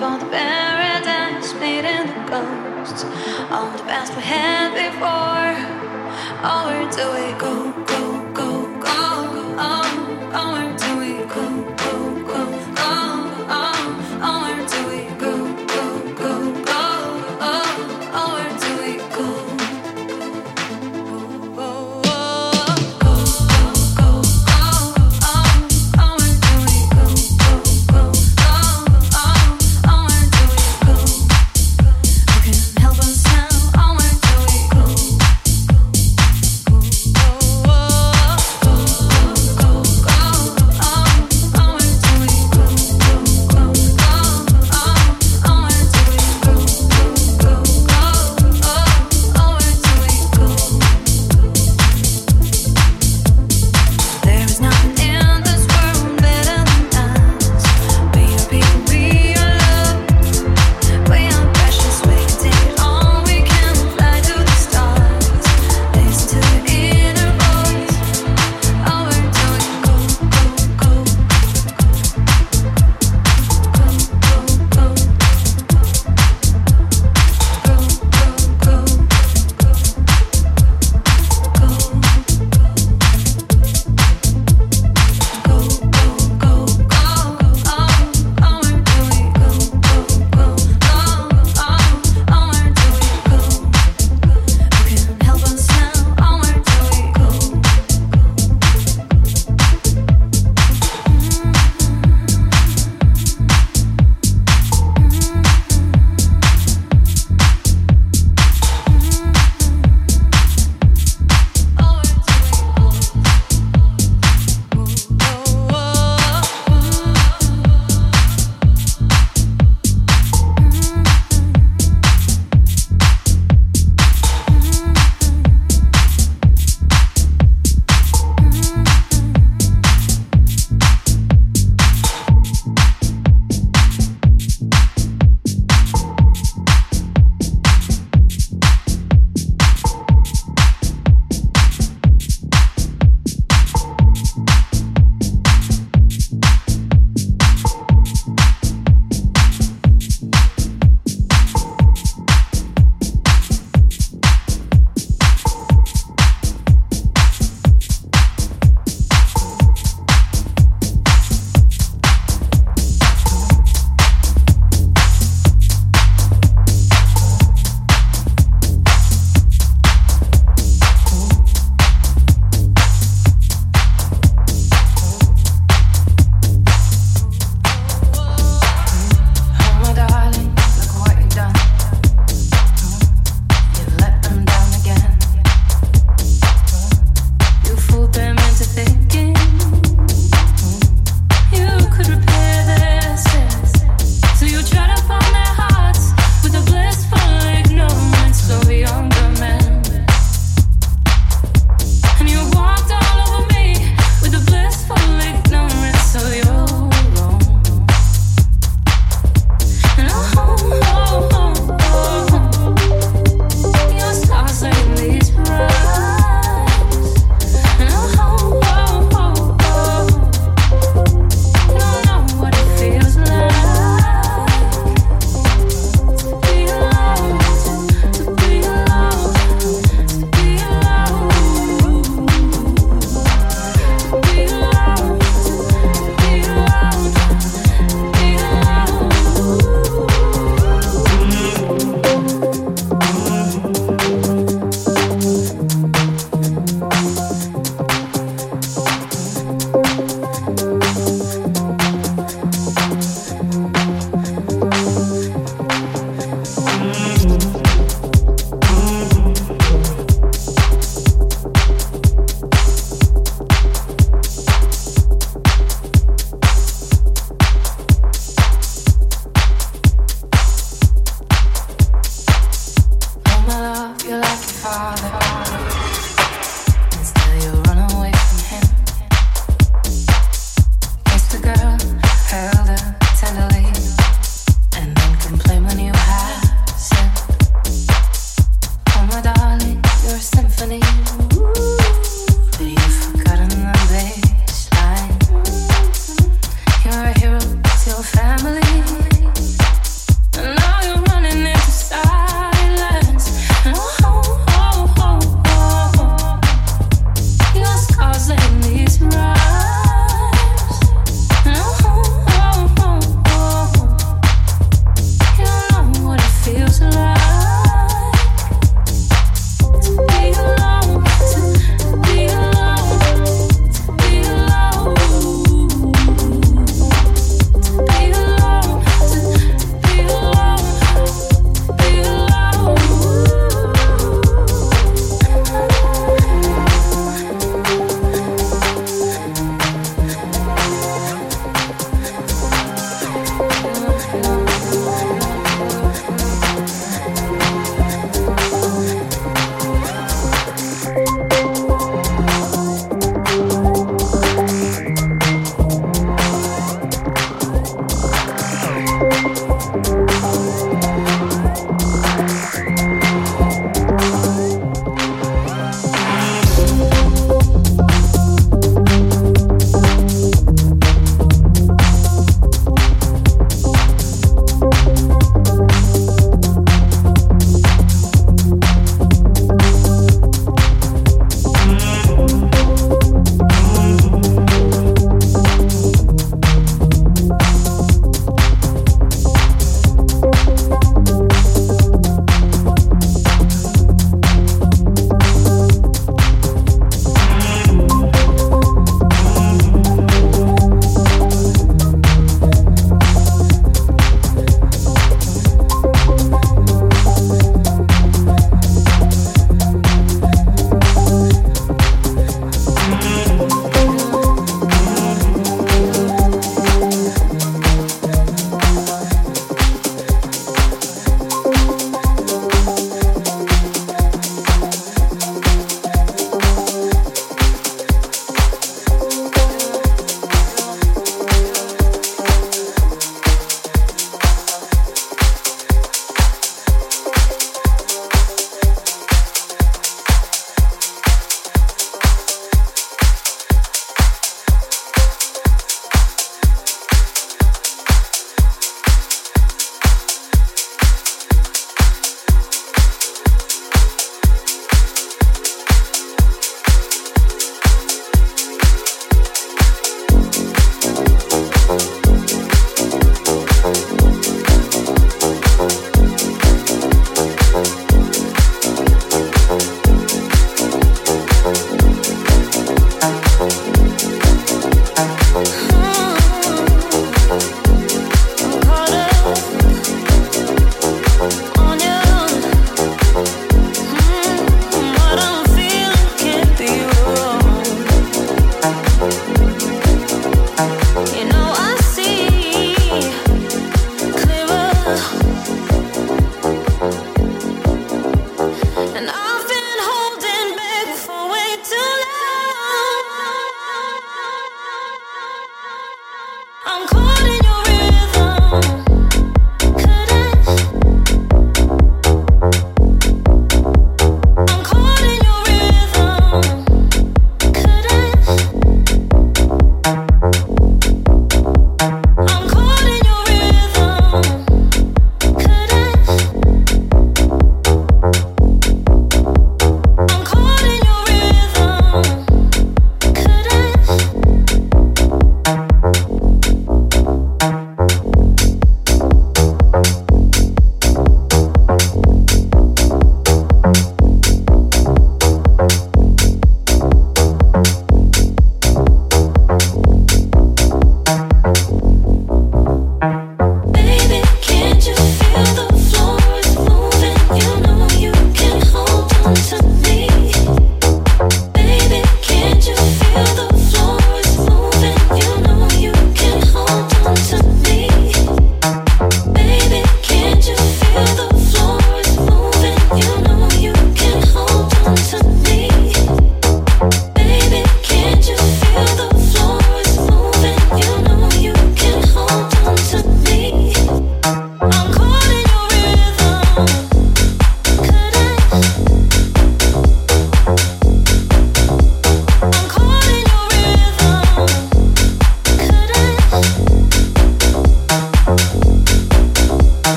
for the paradise made in the ghosts. All the past we had before, over do we go, go?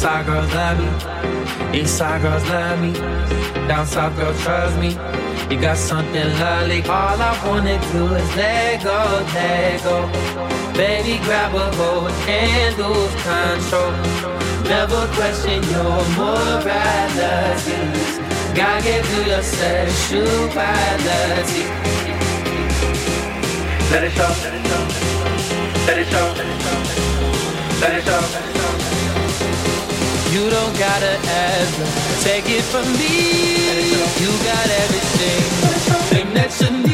West side girls love me. East side girls love me. Down south girls trust me. You got something lovely. All I wanna do is let go, let go. Baby, grab a hold and lose control. Never question your morality. Gotta get through your sexuality. Let it show, let it show, let it show, let it show. You don't gotta ever take it from me. You got everything that you need.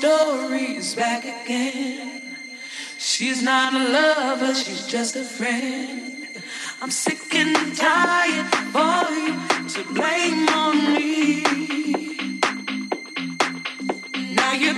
Stories back again. She's not a lover, she's just a friend. I'm sick and tired for you to blame on me. Now you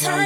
Yeah.